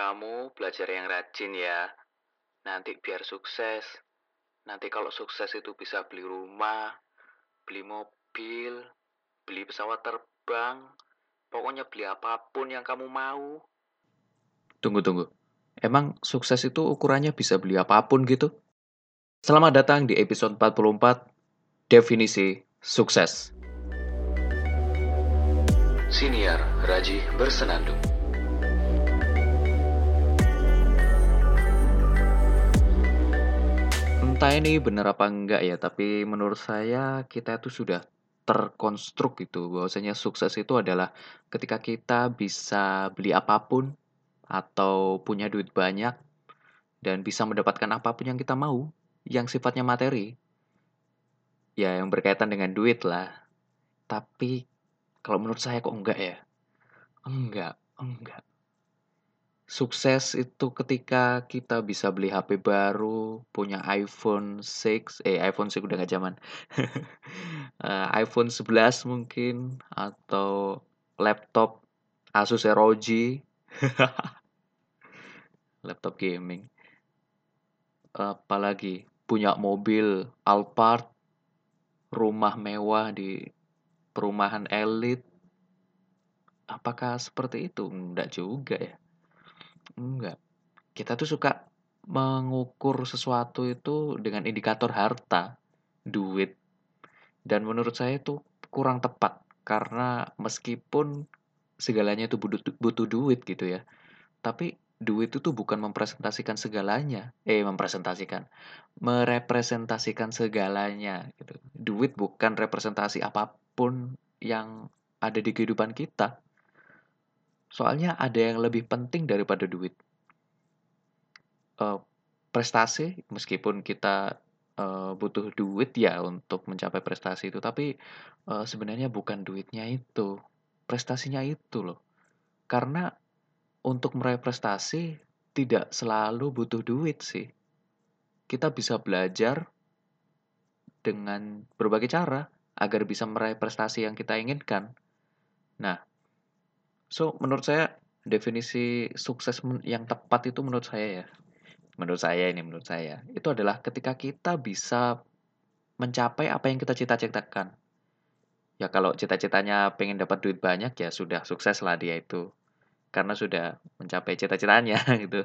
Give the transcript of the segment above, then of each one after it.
Kamu belajar yang rajin ya. Nanti biar sukses. Nanti kalau sukses itu bisa beli rumah, beli mobil, beli pesawat terbang. Pokoknya beli apa pun yang kamu mau. Tunggu, tunggu. Emang sukses itu ukurannya bisa beli apa pun gitu? Selamat datang di episode 44, Definisi Sukses. Siniar Raji Bersenandung. Entah ini benar apa enggak ya, tapi menurut saya kita itu sudah terkonstruk gitu, bahwasanya sukses itu adalah ketika kita bisa beli apa pun atau punya duit banyak dan bisa mendapatkan apa pun yang kita mau, yang sifatnya materi. Ya, yang berkaitan dengan duit lah. Tapi kalau menurut saya kok enggak ya? Enggak, enggak. Sukses itu ketika kita bisa beli HP baru, punya iPhone 6, eh iPhone 6 udah nggak zaman. Eh, iPhone 11 mungkin atau laptop Asus ROG. laptop gaming. Apalagi punya mobil Alphard, rumah mewah di perumahan elit. Apakah seperti itu? Enggak juga ya. Enggak. Kita tuh suka mengukur sesuatu itu dengan indikator harta, duit. Dan menurut saya itu kurang tepat karena meskipun segalanya itu butuh, butuh duit gitu ya. Tapi duit itu bukan mempresentasikan segalanya. Eh, mempresentasikan. Merepresentasikan segalanya gitu. Duit bukan representasi apa pun yang ada di kehidupan kita. Soalnya ada yang lebih penting daripada duit. Uh, prestasi, meskipun kita uh, butuh duit ya untuk mencapai prestasi itu, tapi uh, sebenarnya bukan duitnya itu, prestasinya itu loh. Karena untuk meraih prestasi tidak selalu butuh duit sih. Kita bisa belajar dengan berbagai cara agar bisa meraih prestasi yang kita inginkan. Nah, So, menurut saya definisi sukses yang tepat itu menurut saya ya. Menurut saya ini menurut saya itu adalah ketika kita bisa mencapai apa yang kita cita-citakan. Ya kalau cita-citanya pengen dapat duit banyak ya sudah sukses lah dia itu. Karena sudah mencapai cita-citanya gitu.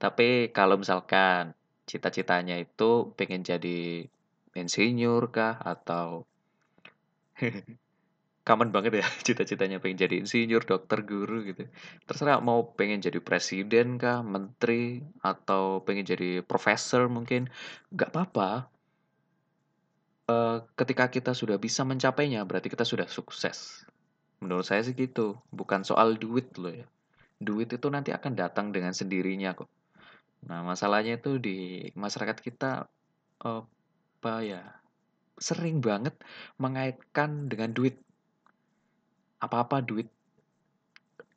Tapi kalau misalkan cita-citanya itu pengen jadi insinyur kah atau common banget ya cita-citanya pengen jadi insinyur, dokter, guru gitu. Terserah mau pengen jadi presiden kah, menteri, atau pengen jadi profesor mungkin, nggak apa-apa. Uh, ketika kita sudah bisa mencapainya, berarti kita sudah sukses. Menurut saya sih gitu, bukan soal duit loh ya. Duit itu nanti akan datang dengan sendirinya kok. Nah, masalahnya itu di masyarakat kita uh, apa ya? Sering banget mengaitkan dengan duit apa-apa duit.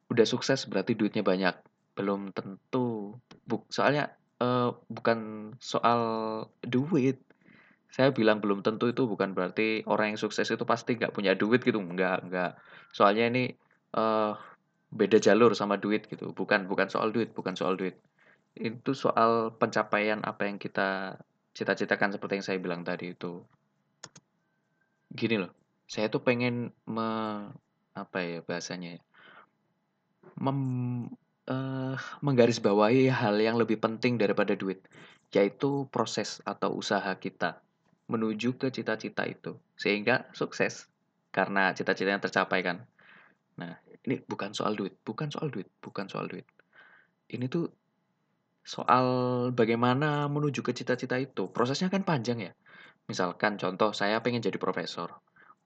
Udah sukses berarti duitnya banyak. Belum tentu. Buk, soalnya uh, bukan soal duit. Saya bilang belum tentu itu bukan berarti orang yang sukses itu pasti nggak punya duit gitu. Nggak nggak. Soalnya ini uh, beda jalur sama duit gitu. Bukan bukan soal duit bukan soal duit. Itu soal pencapaian apa yang kita cita-citakan seperti yang saya bilang tadi itu. Gini loh. Saya tuh pengen me apa ya bahasanya ya, mem, uh, menggarisbawahi hal yang lebih penting daripada duit, yaitu proses atau usaha kita menuju ke cita-cita itu sehingga sukses karena cita-cita yang tercapai kan. Nah, ini bukan soal duit, bukan soal duit, bukan soal duit. Ini tuh soal bagaimana menuju ke cita-cita itu. Prosesnya kan panjang ya. Misalkan contoh saya pengen jadi profesor.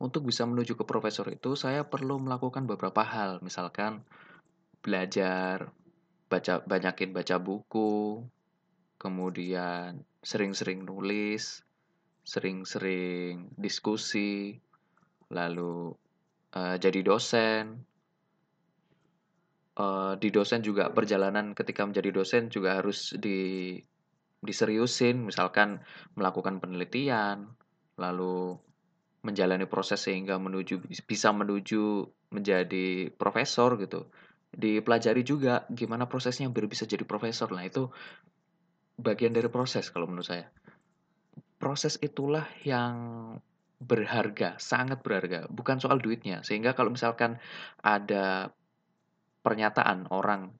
Untuk bisa menuju ke profesor itu, saya perlu melakukan beberapa hal, misalkan belajar, baca banyakin baca buku, kemudian sering-sering nulis, sering-sering diskusi, lalu uh, jadi dosen. Uh, di dosen juga perjalanan ketika menjadi dosen juga harus di diseriusin, misalkan melakukan penelitian, lalu menjalani proses sehingga menuju bisa menuju menjadi profesor gitu. dipelajari juga gimana prosesnya biar bisa jadi profesor. Nah, itu bagian dari proses kalau menurut saya. Proses itulah yang berharga, sangat berharga, bukan soal duitnya. Sehingga kalau misalkan ada pernyataan orang,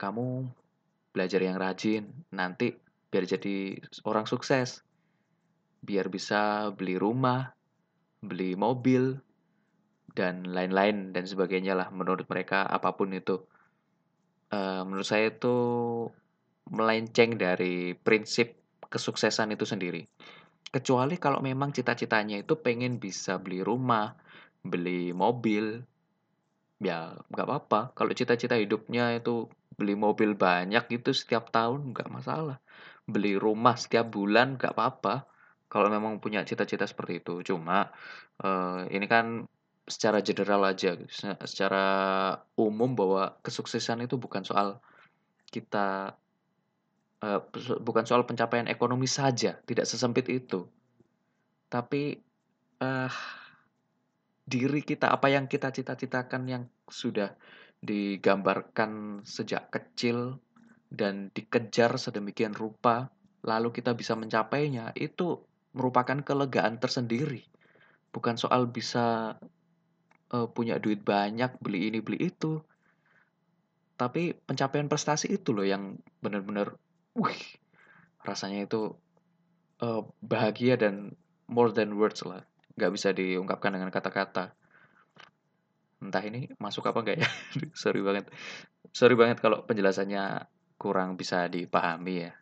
"Kamu belajar yang rajin, nanti biar jadi orang sukses, biar bisa beli rumah, beli mobil, dan lain-lain dan sebagainya lah menurut mereka apa pun itu." Eee, menurut saya itu melenceng dari prinsip kesuksesan itu sendiri. Kecuali kalau memang cita-citanya itu pengen bisa beli rumah, beli mobil, ya nggak apa-apa. Kalau cita-cita hidupnya itu beli mobil banyak gitu setiap tahun nggak masalah. Beli rumah setiap bulan nggak apa-apa, kalau memang punya cita-cita seperti itu. Cuma, eee, ini kan secara general aja, se secara umum bahwa kesuksesan itu bukan soal kita eee, bukan soal pencapaian ekonomi saja, tidak sesempit itu. Tapi, eh, diri kita, apa yang kita cita-citakan yang sudah digambarkan sejak kecil dan dikejar sedemikian rupa, lalu kita bisa mencapainya, itu merupakan kelegaan tersendiri. Bukan soal bisa, eee, punya duit banyak, beli ini, beli itu. Tapi pencapaian prestasi itu loh yang benar-benar, wih, rasanya itu, eee, bahagia dan more than words lah, nggak bisa diungkapkan dengan kata-kata. Entah ini masuk apa enggak ya? Sorry banget. Sorry banget kalau penjelasannya kurang bisa dipahami ya.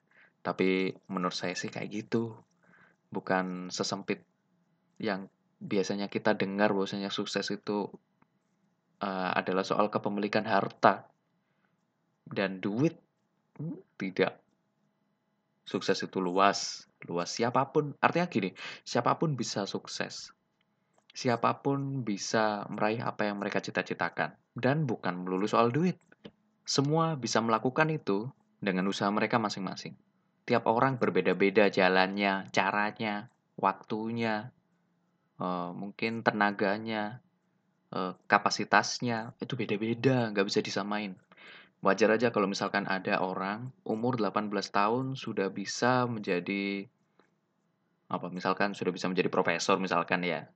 Tapi menurut saya sih kayak gitu. Bukan sesempit yang biasanya kita dengar bahwasanya sukses itu, eee, adalah soal kepemilikan harta dan duit, mmm, tidak. Sukses itu luas, luas siapa pun artinya gini, siapa pun bisa sukses. Siapa pun bisa meraih apa yang mereka cita-citakan dan bukan melulu soal duit. Semua bisa melakukan itu dengan usaha mereka masing-masing. Tiap orang berbeda-beda jalannya, caranya, waktunya, eee, mungkin tenaganya, eee, kapasitasnya, itu beda-beda, nggak bisa disamain. Wajar aja kalau misalkan ada orang umur 18 tahun sudah bisa menjadi apa, misalkan sudah bisa menjadi profesor misalkan ya.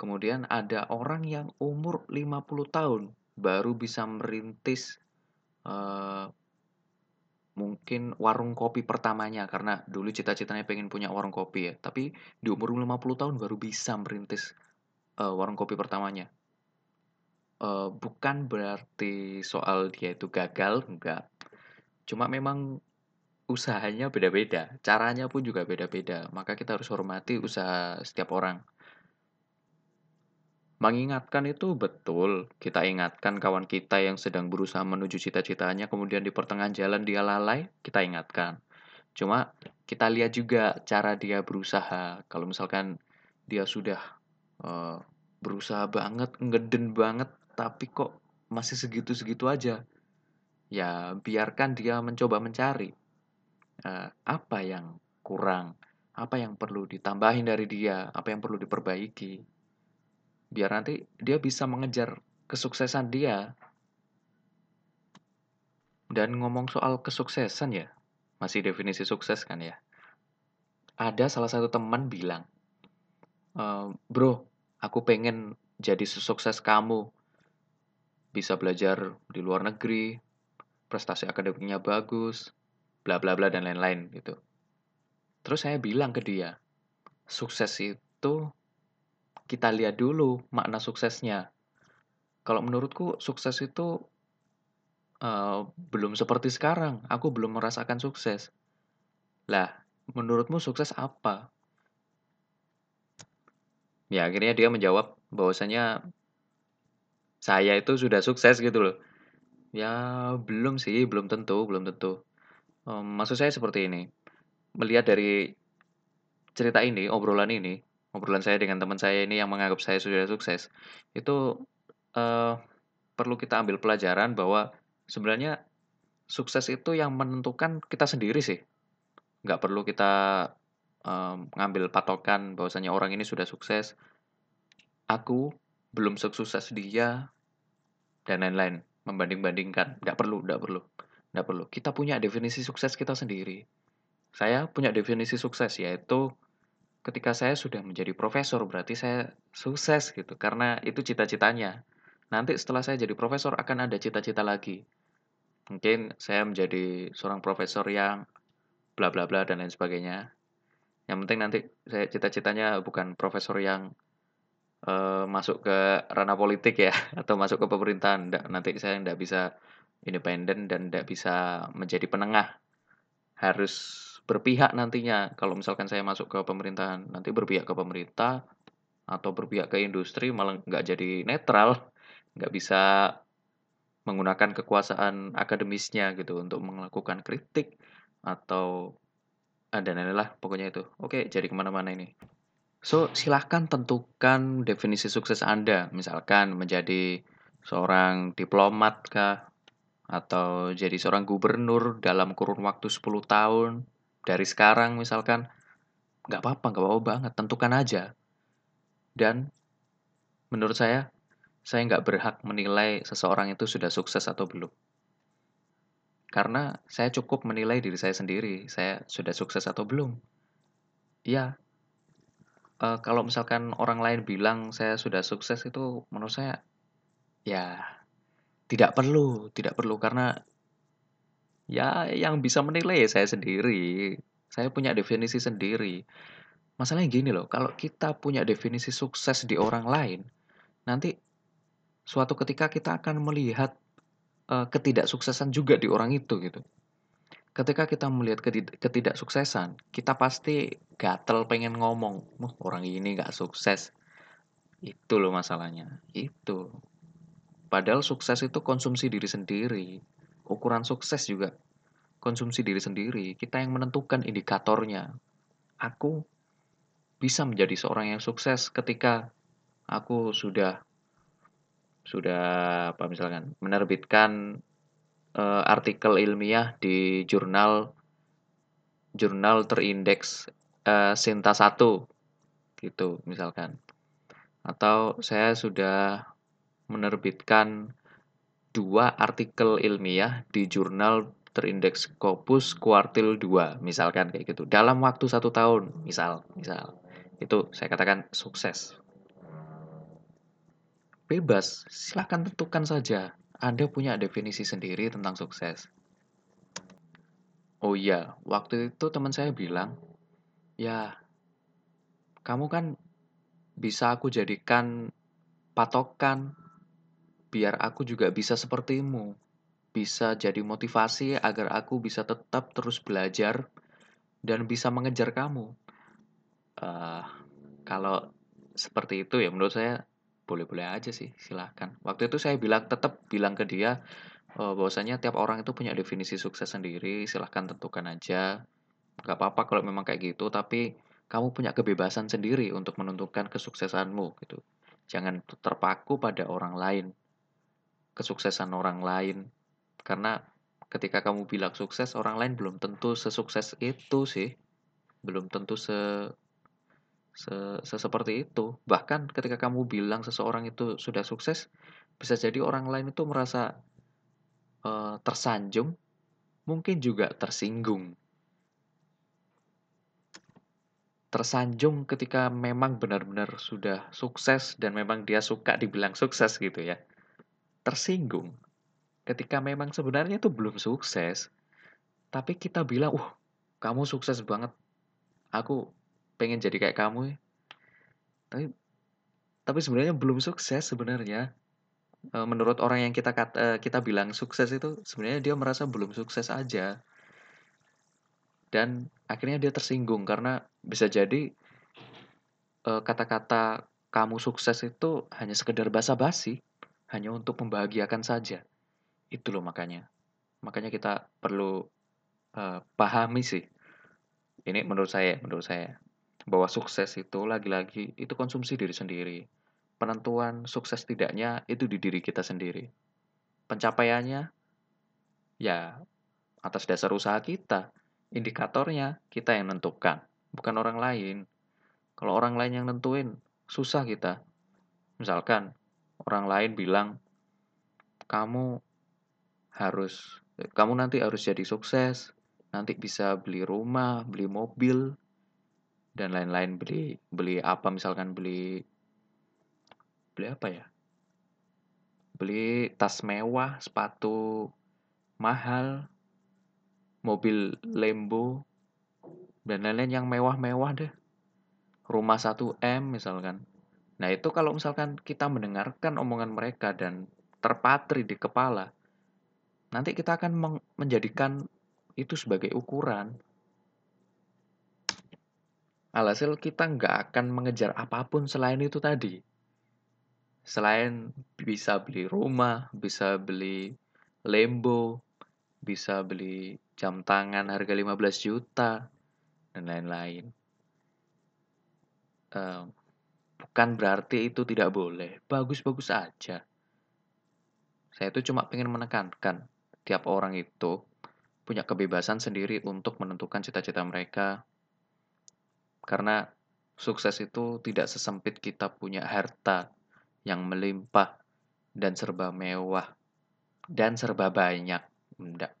Kemudian ada orang yang umur 50 tahun baru bisa merintis, eee, mungkin warung kopi pertamanya karena dulu cita-citanya pengen punya warung kopi ya, tapi di umur 50 tahun baru bisa merintis, eee, warung kopi pertamanya. Eee, bukan berarti soal dia itu gagal, enggak. Cuma memang usahanya beda-beda, caranya pun juga beda-beda, maka kita harus hormati usaha setiap orang. Mengingatkan itu betul, kita ingatkan kawan kita yang sedang berusaha menuju cita-citanya, kemudian di pertengahan jalan dia lalai, kita ingatkan. Cuma kita lihat juga cara dia berusaha. Kalau misalkan dia sudah, eee, berusaha banget, ngeden banget, tapi kok masih segitu-segitu aja, ya biarkan dia mencoba mencari, eee, apa yang kurang, apa yang perlu ditambahin dari dia, apa yang perlu diperbaiki. Biar nanti dia bisa mengejar kesuksesan dia. Dan ngomong soal kesuksesan ya, masih definisi sukses kan ya. Ada salah satu teman bilang, eee, "Bro, aku pengen jadi sesukses kamu." Bisa belajar di luar negeri, prestasi akademiknya bagus, bla bla bla dan lain-lain gitu. Terus saya bilang ke dia, "Sukses itu kita lihat dulu makna suksesnya." Kalau menurutku sukses itu, eee, belum seperti sekarang, aku belum merasakan sukses. Lah, menurutmu sukses apa? Ya akhirnya dia menjawab bahwasanya saya itu sudah sukses gitu loh. Ya belum sih, belum tentu belum tentu. Mmm, maksud saya seperti ini, melihat dari cerita ini, obrolan ini, obrolan saya dengan teman saya ini yang menganggap saya sudah sukses, itu, eee, perlu kita ambil pelajaran bahwa sebenarnya sukses itu yang menentukan kita sendiri sih. Nggak perlu kita, mmm, ngambil patokan bahwasanya orang ini sudah sukses, aku belum sesukses dia, dan lain-lain. membanding-bandingkan, nggak perlu nggak perlu nggak perlu. Kita punya definisi sukses kita sendiri. Saya punya definisi sukses, yaitu ketika saya sudah menjadi profesor, berarti saya sukses gitu, karena itu cita-citanya. Nanti setelah saya jadi profesor akan ada cita-cita lagi. Mungkin saya menjadi seorang profesor yang bla bla bla dan lain sebagainya. Yang penting nanti saya cita-citanya bukan profesor yang uh, masuk ke ranah politik ya atau masuk ke pemerintahan. Nggak, nanti saya tidak bisa independen dan tidak bisa menjadi penengah. Harus berpihak nantinya. Kalau misalkan saya masuk ke pemerintahan, nanti berpihak ke pemerintah atau berpihak ke industri malah nggak jadi netral, nggak bisa menggunakan kekuasaan akademisnya gitu untuk melakukan kritik atau ada ah, lah pokoknya itu. Oke, jadi ke mana-mana ini. So, silahkan tentukan definisi sukses Anda. Misalkan menjadi seorang diplomat kah? Atau jadi seorang gubernur dalam kurun waktu 10 tahun. Dari sekarang misalkan. Nggak apa-apa, nggak apa-apa banget. Tentukan aja. Dan menurut saya, saya nggak berhak menilai seseorang itu sudah sukses atau belum. Karena saya cukup menilai diri saya sendiri, saya sudah sukses atau belum. Iya, uh, kalau misalkan orang lain bilang saya sudah sukses itu menurut saya, ya tidak perlu tidak perlu karena ya yang bisa menilai ya saya sendiri. Saya punya definisi sendiri. Masalahnya gini loh, kalau kita punya definisi sukses di orang lain, nanti suatu ketika kita akan melihat uh, ketidaksuksesan juga di orang itu gitu. Ketika kita melihat ketid ketidaksuksesan, kita pasti gatel pengen ngomong, "Wah, orang ini nggak sukses." Itu loh masalahnya, itu. Padahal sukses itu konsumsi diri sendiri. Ukuran sukses juga konsumsi diri sendiri. Kita yang menentukan indikatornya. Aku bisa menjadi seorang yang sukses ketika aku sudah sudah apa misalkan menerbitkan uh, artikel ilmiah di jurnal jurnal terindeks uh, Sinta 1 gitu misalkan. Atau saya sudah menerbitkan dua artikel ilmiah di jurnal terindeks Scopus kuartil 2 misalkan kayak gitu dalam waktu satu tahun misal misal itu saya katakan sukses Bebas, silahkan tentukan saja. Anda punya definisi sendiri tentang sukses. Oh iya, waktu itu teman saya bilang, ya, kamu kan bisa aku jadikan patokan biar aku juga bisa sepertimu. Bisa jadi motivasi agar aku bisa tetap terus belajar dan bisa mengejar kamu. Uh, kalau seperti itu ya menurut saya boleh-boleh aja sih, silahkan. Waktu itu saya bilang tetap bilang ke dia uh, bahwasanya tiap orang itu punya definisi sukses sendiri, silahkan tentukan aja. Gak apa-apa kalau memang kayak gitu, tapi kamu punya kebebasan sendiri untuk menentukan kesuksesanmu gitu. Jangan terpaku pada orang lain, kesuksesan orang lain. Karena ketika kamu bilang sukses, orang lain belum tentu sesukses itu sih. Belum tentu se se seperti itu. Bahkan ketika kamu bilang seseorang itu sudah sukses, bisa jadi orang lain itu merasa uh, tersanjung, mungkin juga tersinggung. Tersanjung ketika memang benar-benar sudah sukses dan memang dia suka dibilang sukses gitu ya. Tersinggung ketika memang sebenarnya itu belum sukses. Tapi kita bilang, "Uh, kamu sukses banget. Aku pengen jadi kayak kamu. Tapi tapi sebenarnya belum sukses sebenarnya. Eh, menurut orang yang kita kata, eh, kita bilang sukses itu sebenarnya dia merasa belum sukses aja. Dan akhirnya dia tersinggung karena bisa jadi eh, kata-kata kamu sukses itu hanya sekedar basa-basi, hanya untuk membahagiakan saja. Itu loh makanya. Makanya kita perlu uh, pahami sih. Ini menurut saya, menurut saya bahwa sukses itu lagi-lagi itu konsumsi diri sendiri. Penentuan sukses tidaknya itu di diri kita sendiri. Pencapaiannya ya atas dasar usaha kita. Indikatornya kita yang nentukan, bukan orang lain. Kalau orang lain yang nentuin, susah kita. Misalkan orang lain bilang, kamu harus kamu nanti harus jadi sukses, nanti bisa beli rumah, beli mobil, dan lain-lain beli beli apa misalkan beli beli apa ya? Beli tas mewah, sepatu mahal, mobil Lambo, dan lain-lain yang mewah-mewah deh. Rumah 1M misalkan. Nah, itu kalau misalkan kita mendengarkan omongan mereka dan terpatri di kepala, nanti kita akan menjadikan itu sebagai ukuran. Alhasil kita nggak akan mengejar apa pun selain itu tadi. Selain bisa beli rumah, bisa beli Lambo, bisa beli jam tangan harga 15 juta, dan lain-lain. Uh, bukan berarti itu tidak boleh, bagus-bagus aja. Saya itu cuma pengen menekankan, tiap orang itu punya kebebasan sendiri untuk menentukan cita-cita mereka. Karena sukses itu tidak sesempit kita punya harta yang melimpah dan serba mewah dan serba banyak. Enggak.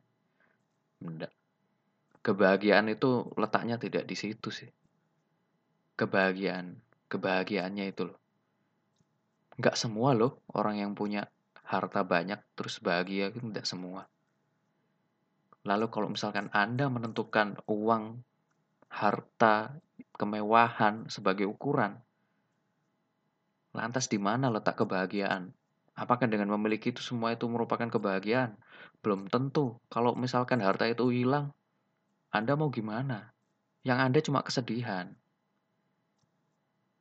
Enggak. Kebahagiaan itu letaknya tidak di situ sih. Kebahagiaan, kebahagiaannya itu loh. Enggak semua loh orang yang punya harta banyak terus bahagia itu enggak semua. Lalu kalau misalkan Anda menentukan uang, harta, kemewahan sebagai ukuran, lantas di mana letak kebahagiaan? Apakah dengan memiliki itu semua itu merupakan kebahagiaan? Belum tentu. Kalau misalkan harta itu hilang, Anda mau gimana? Yang Anda cuma kesedihan.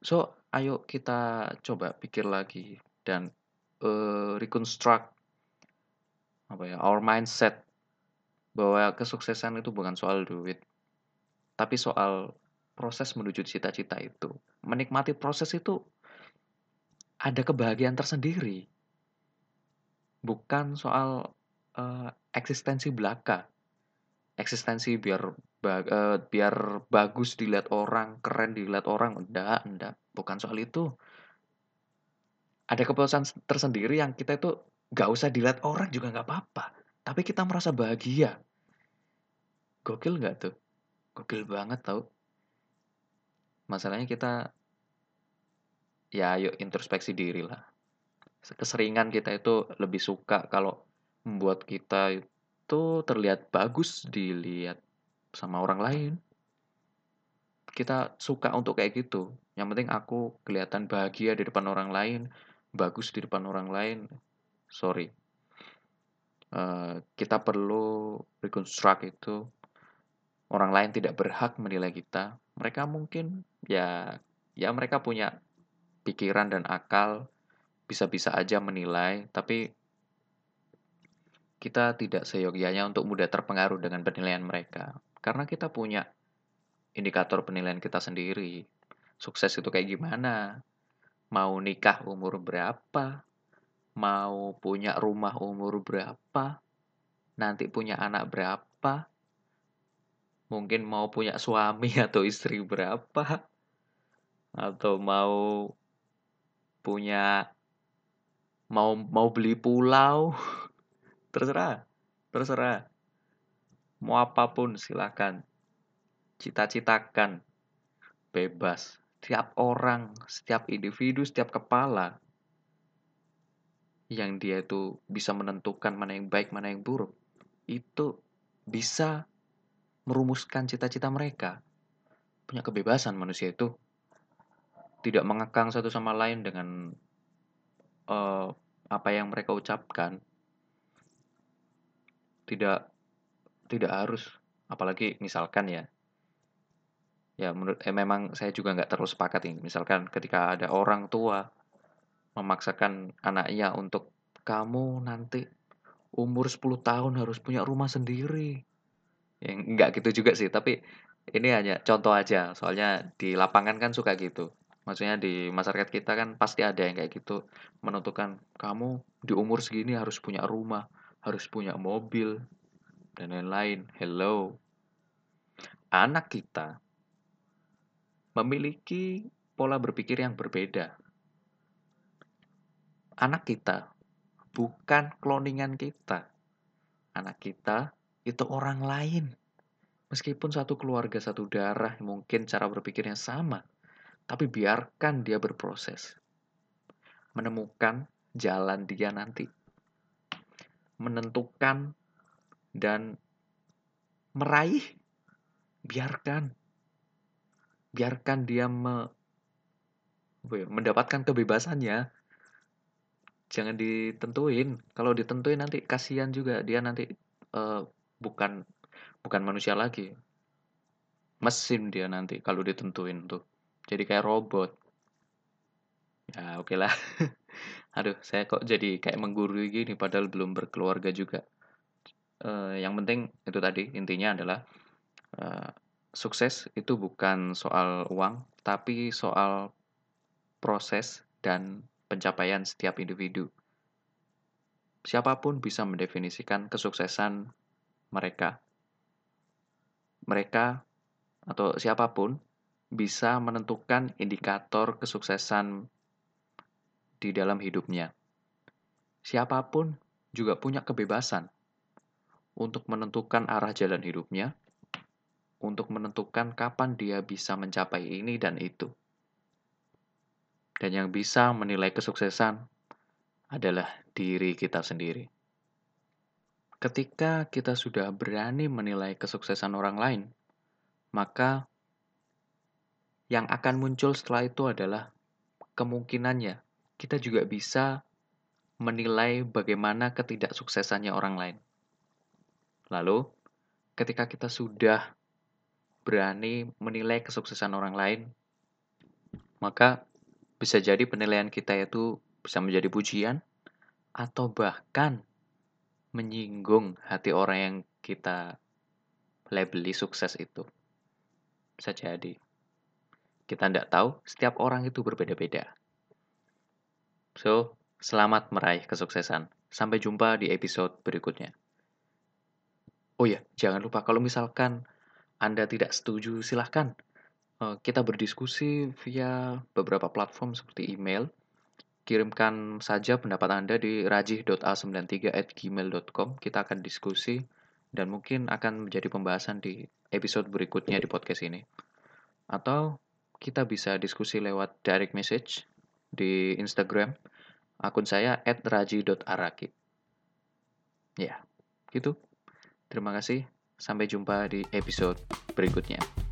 So, ayo kita coba pikir lagi dan uh, reconstruct apa ya our mindset bahwa kesuksesan itu bukan soal duit, tapi soal proses menuju cita-cita itu. Menikmati proses itu ada kebahagiaan tersendiri. Bukan soal uh, eksistensi belaka. Eksistensi biar ba uh, biar bagus dilihat orang, keren dilihat orang. Enggak, enggak. Bukan soal itu. Ada kepuasan tersendiri yang kita itu gak usah dilihat orang juga gak apa-apa. Tapi kita merasa bahagia. Gokil nggak tuh? Gokil banget tau. Masalahnya kita ya ayo introspeksi diri lah. Keseringan kita itu lebih suka kalau membuat kita itu terlihat bagus dilihat sama orang lain. Kita suka untuk kayak gitu. Yang penting aku kelihatan bahagia di depan orang lain, bagus di depan orang lain. Sorry. Uh, kita perlu reconstruct itu orang lain tidak berhak menilai kita. Mereka mungkin ya ya mereka punya pikiran dan akal bisa-bisa aja menilai, tapi kita tidak seyogianya untuk mudah terpengaruh dengan penilaian mereka. Karena kita punya indikator penilaian kita sendiri. Sukses itu kayak gimana? Mau nikah umur berapa? Mau punya rumah umur berapa? Nanti punya anak berapa? mungkin mau punya suami atau istri berapa atau mau punya mau mau beli pulau terserah. Terserah. Mau apa pun silakan. Cita-citakan. Bebas. Setiap orang setiap individu setiap kepala. Yang dia itu bisa menentukan mana yang baik mana yang buruk. Itu bisa merumuskan cita-cita mereka. Punya kebebasan manusia itu. Tidak mengekang satu sama lain dengan uh, apa yang mereka ucapkan. Tidak tidak harus. Apalagi misalkan ya ya menurut eh, memang saya juga nggak terlalu sepakat ini. Misalkan ketika ada orang tua memaksakan anaknya untuk kamu nanti umur 10 tahun harus punya rumah sendiri. Yang enggak gitu juga sih, tapi ini hanya contoh aja, soalnya di lapangan kan suka gitu. Maksudnya di masyarakat kita kan pasti ada yang kayak gitu, menentukan kamu di umur segini harus punya rumah, harus punya mobil, dan lain-lain. Hello. Anak kita memiliki pola berpikir yang berbeda. Anak kita bukan cloningan kita. anak kita itu orang lain. Meskipun satu keluarga, satu darah, mungkin cara berpikirnya sama. Tapi biarkan dia berproses. Menemukan jalan dia nanti. Menentukan dan meraih. Biarkan. Biarkan dia me, ya, mendapatkan kebebasannya. Jangan ditentuin. Kalau ditentuin nanti kasihan juga dia nanti uh, bukan bukan manusia lagi mesin dia nanti kalau ditentuin tuh jadi kayak robot ya oke okay lah aduh saya kok jadi kayak menggurui gini padahal belum berkeluarga juga. Uh, yang penting itu tadi intinya adalah uh, sukses itu bukan soal uang tapi soal proses dan pencapaian setiap individu. Siapa pun bisa mendefinisikan kesuksesan mereka. Mereka atau siapa pun bisa menentukan indikator kesuksesan di dalam hidupnya. Siapa pun juga punya kebebasan untuk menentukan arah jalan hidupnya, untuk menentukan kapan dia bisa mencapai ini dan itu. Dan yang bisa menilai kesuksesan adalah diri kita sendiri. Ketika kita sudah berani menilai kesuksesan orang lain, maka yang akan muncul setelah itu adalah kemungkinannya kita juga bisa menilai bagaimana ketidaksuksesannya orang lain. Lalu, ketika kita sudah berani menilai kesuksesan orang lain, maka bisa jadi penilaian kita itu bisa menjadi pujian atau bahkan menyinggung hati orang yang kita labeli sukses itu. Bisa jadi. Kita tidak tahu, setiap orang itu berbeda-beda. So, selamat meraih kesuksesan. Sampai jumpa di episode berikutnya. Oh ya, jangan lupa kalau misalkan Anda tidak setuju, silahkan. Eh, kita berdiskusi via beberapa platform seperti email, kirimkan saja pendapat Anda di rajih.a93@gmail.com. Kita akan diskusi dan mungkin akan menjadi pembahasan di episode berikutnya di podcast ini. Atau kita bisa diskusi lewat direct message di Instagram akun saya @raji.araki. Ya, gitu. Terima kasih. Sampai jumpa di episode berikutnya.